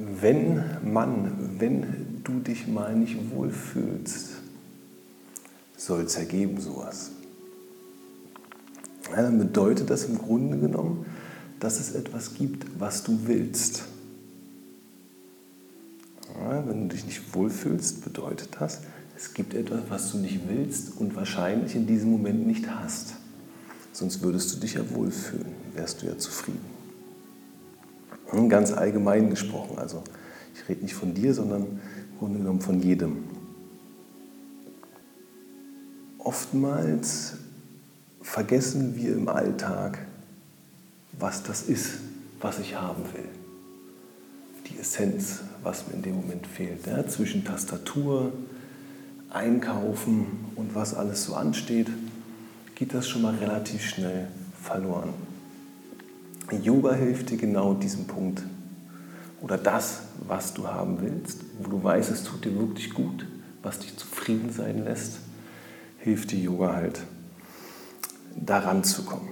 wenn Mann, wenn du dich mal nicht wohlfühlst, soll es ergeben sowas. Ja, dann bedeutet das im Grunde genommen, dass es etwas gibt, was du willst. Ja, wenn du dich nicht wohlfühlst, bedeutet das, es gibt etwas, was du nicht willst und wahrscheinlich in diesem Moment nicht hast. Sonst würdest du dich ja wohlfühlen, wärst du ja zufrieden. Ganz allgemein gesprochen, also ich rede nicht von dir, sondern im Grunde genommen von jedem. Oftmals vergessen wir im Alltag, was das ist, was ich haben will. Die Essenz, was mir in dem Moment fehlt. Ja, zwischen Tastatur, Einkaufen und was alles so ansteht, geht das schon mal relativ schnell verloren. Yoga hilft dir genau diesen Punkt oder das, was du haben willst, wo du weißt, es tut dir wirklich gut, was dich zufrieden sein lässt, hilft dir Yoga halt daran zu kommen.